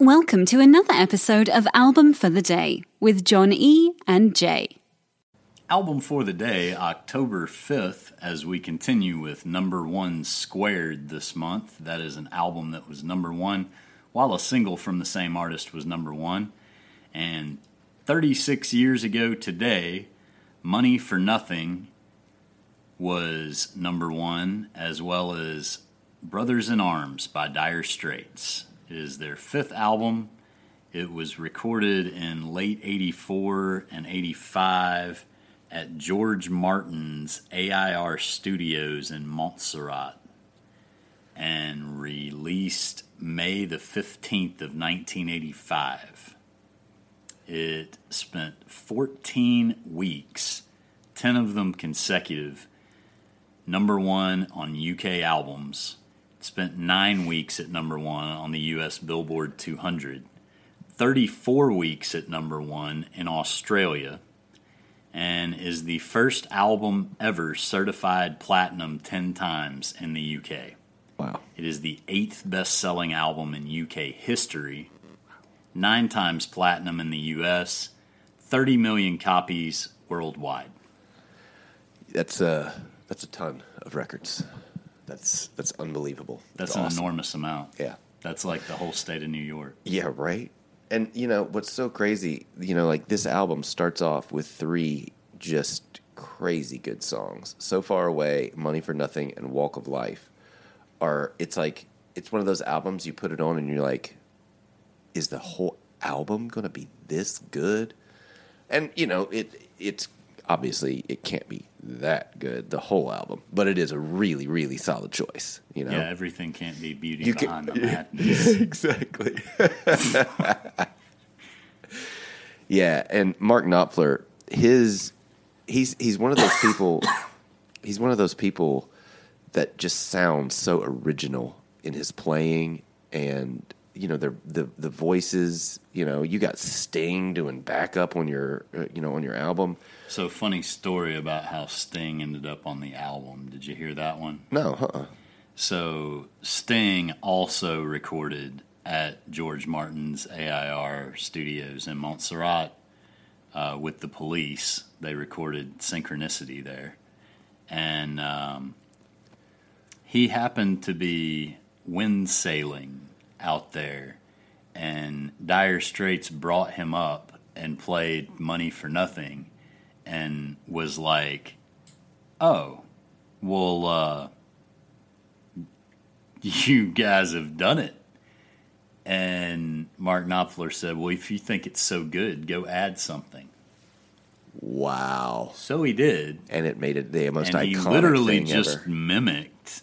Welcome to another episode of Album for the Day with John E. and Jay. Album for the day, October 5th, as we continue with number one squared this month. That is an album that was number one, while a single from the same artist was number one. And 36 years ago today, Money for Nothing was number one, as well as Brothers in Arms by Dire Straits. It is their fifth album. It was recorded in late 84 and 85 at George Martin's AIR Studios in Montserrat and released May the 15th of 1985. It spent 14 weeks, 10 of them consecutive, number one on UK albums. Spent nine weeks at number one on the US Billboard 200, 34 weeks at number one in Australia, and is the first album ever certified platinum 10 times in the UK. Wow. It is the eighth best selling album in UK history, nine times platinum in the US, 30 million copies worldwide. That's a that's a ton of records. That's that's unbelievable. That's, That's an awesome. enormous amount. Yeah. That's like the whole state of New York. Yeah, right. And you know what's so crazy? You know, like this album starts off with three just crazy good songs. So far away, Money for Nothing, and Walk of Life are. It's like it's one of those albums you put it on and you're like, is the whole album going to be this good? And you know, it it's obviously it can't be that good the whole album, but it is a really really solid choice. You know, Yeah, everything can't be beauty You behind can- the madness. exactly. yeah, and Mark Knopfler, his he's he's one of those people. he's one of those people that just sounds so original in his playing, and you know the the the voices. You know, you got Sting doing backup on your uh, you know on your album. So, funny story about how Sting ended up on the album. Did you hear that one? No, uh-uh. So, Sting also recorded at George Martin's AIR studios in Montserrat uh, with the police. They recorded Synchronicity there. And um, he happened to be wind sailing out there, and Dire Straits brought him up and played Money for Nothing and was like, oh, well, uh, you guys have done it. And Mark Knopfler said, Well, if you think it's so good, go add something. wow, So he did. and it made it the most and he literally just ever. mimicked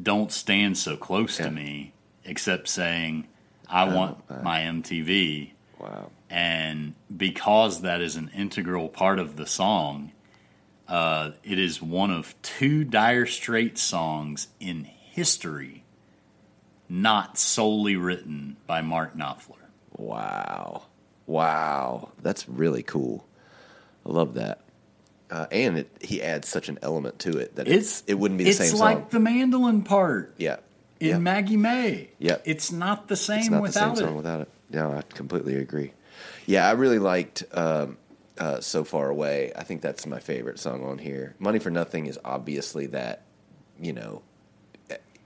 Don't Stand So Close Yeah. to Me, except saying, I want uh, my MTV. Wow. And because that is an integral part of the song, uh, it is one of two Dire Straits songs in history not solely written by Mark Knopfler. Wow. Wow. That's really cool. I love that. Uh, and it, he adds such an element to it that it's, it wouldn't be the same thing. it's same like song. the mandolin part yeah. In yeah. Maggie May. Yeah. It's not the same it's not without the same it. song without it. No, I completely agree. Yeah, I really liked um, uh, "So Far Away." I think that's my favorite song on here. "Money for Nothing" is obviously that, you know,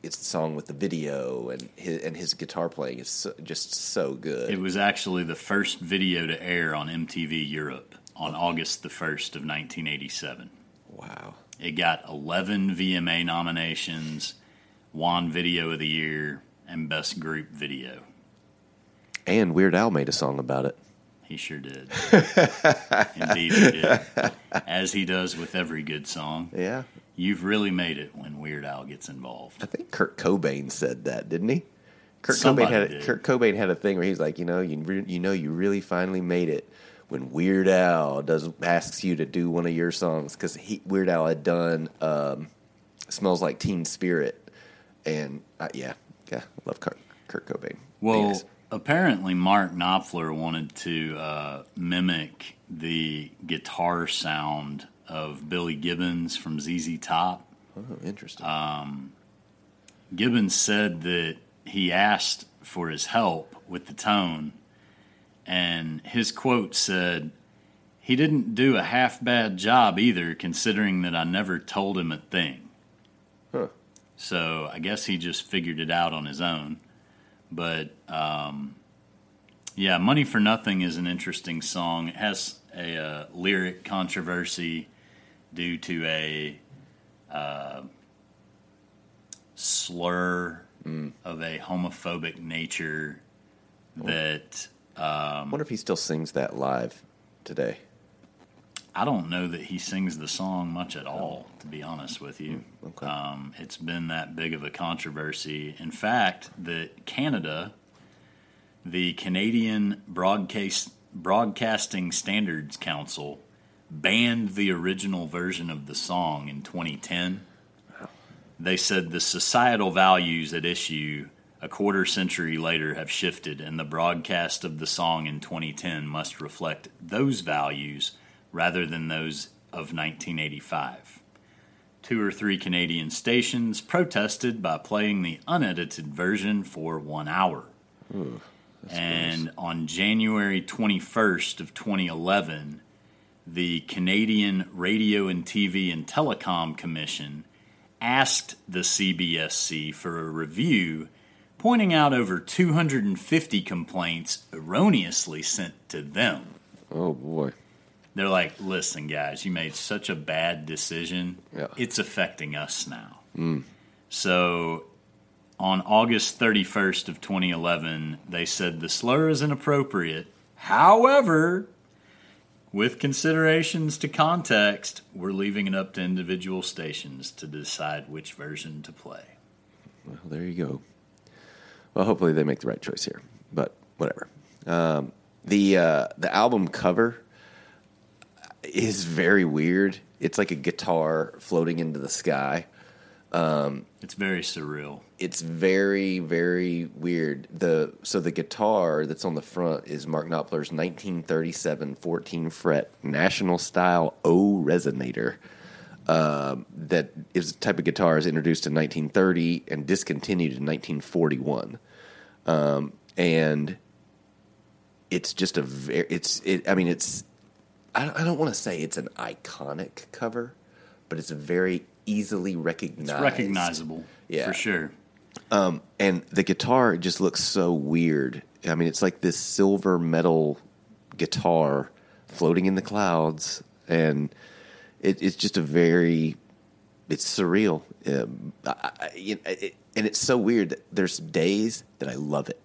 it's the song with the video and his, and his guitar playing is so, just so good. It was actually the first video to air on MTV Europe on August the 1st of 1987. wow. It got 11 VMA nominations, won Video of the Year, and Best Group Video. And Weird Al made a song about it. He sure did. Indeed, he did. As he does with every good song. Yeah, You've really made it when Weird Al gets involved. I think Kurt Cobain said that, didn't he? Kurt Somebody Cobain had a, did. Kurt Cobain had a thing where he's like, you know, you re- you know, you really finally made it when Weird Al does asks you to do one of your songs because Weird Al had done um, "Smells Like Teen Spirit," and uh, yeah, yeah, love Kurt, Kurt Cobain. Well, Anyways. apparently, Mark Knopfler wanted to uh, mimic the guitar sound of Billy Gibbons from ZZ Top. oh, interesting. Gibbons said that he asked for his help with the tone, and his quote said, "He didn't do a half bad job either, considering that I never told him a thing." Huh. So I guess he just figured it out on his own. But um, yeah, "Money for Nothing" is an interesting song. It has a uh, lyric controversy due to a uh, slur of a homophobic nature that I wonder if he still sings that live today. I don't know that he sings the song much at all, to be honest with you. okay. Um, it's been that big of a controversy. In fact, that Canada, the Canadian Broadcast Broadcasting Standards Council, banned the original version of the song in 2010. They said the societal values at issue a quarter century later have shifted, and the broadcast of the song in 2010 must reflect those values rather than those of 1985. Two or three Canadian stations protested by playing the unedited version for one hour. and on January 21st of 2011, the Canadian Radio and TV and Telecom Commission asked the CBSC for a review, pointing out over 250 complaints erroneously sent to them. Oh boy. They're like, listen, guys, you made such a bad decision. Yeah. It's affecting us now. So on August 31st of 2011, they said the slur is inappropriate. However, with considerations to context, we're leaving it up to individual stations to decide which version to play. Well, there you go. Well, hopefully they make the right choice here, but whatever. Um, the uh, the album cover is very weird. It's like a guitar floating into the sky. It's very surreal. It's very very weird. The so the guitar that's on the front is Mark Knopfler's 1937 14 fret National Style O resonator. Um, that is a type of guitar is introduced in 1930 and discontinued in 1941. Um, and it's just a very it's it. I mean, it's I don't, I don't want to say it's an iconic cover, but it's a very easily recognized. It's recognizable, Yeah. for sure. and the guitar just looks so weird. I mean, it's like this silver metal guitar floating in the clouds, and it, it's just a very, it's surreal. Um, I, I, it, and it's so weird that there's days that I love it,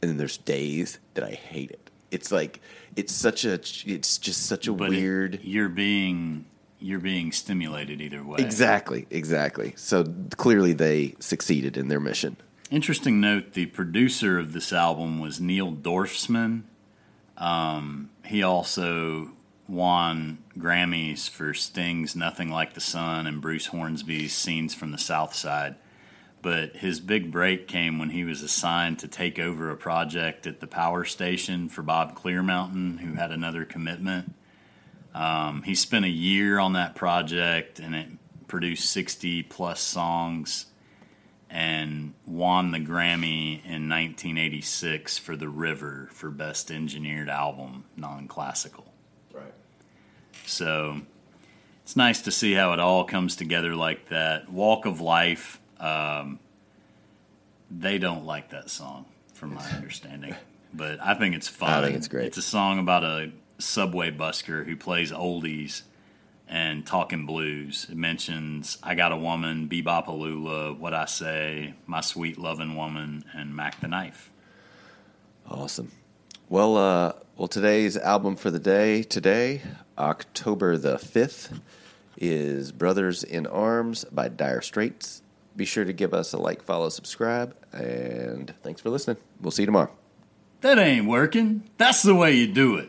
and then there's days that I hate it. It's like it's such a, it's just such a But it- weird. you're being you're being stimulated either way. Exactly, exactly. So clearly they succeeded in their mission. Interesting note: the producer of this album was Neil Dorfsman. Um, he also won Grammys for Sting's "Nothing Like the Sun" and Bruce Hornsby's "Scenes from the South Side." But his big break came when he was assigned to take over a project at the power station for Bob Clearmountain, who had another commitment. Um, he spent a year on that project and it produced 60 plus songs and won the Grammy in 1986 for The River for Best Engineered Album, non classical. Right. So it's nice to see how it all comes together like that. Walk of Life, um, they don't like that song, from my understanding. But I think it's fun. I think it's great. It's a song about a subway busker who plays oldies and talking blues. It mentions I Got a Woman, Be-Bop-A-Lula, What I Say, My Sweet Loving Woman, and Mack the Knife. Awesome. Well, uh, well, today's album for the day today, October the fifth, is "Brothers in Arms" by Dire Straits. Be sure to give us a like, follow, subscribe, and thanks for listening. We'll see you tomorrow. That ain't working. That's the way you do it.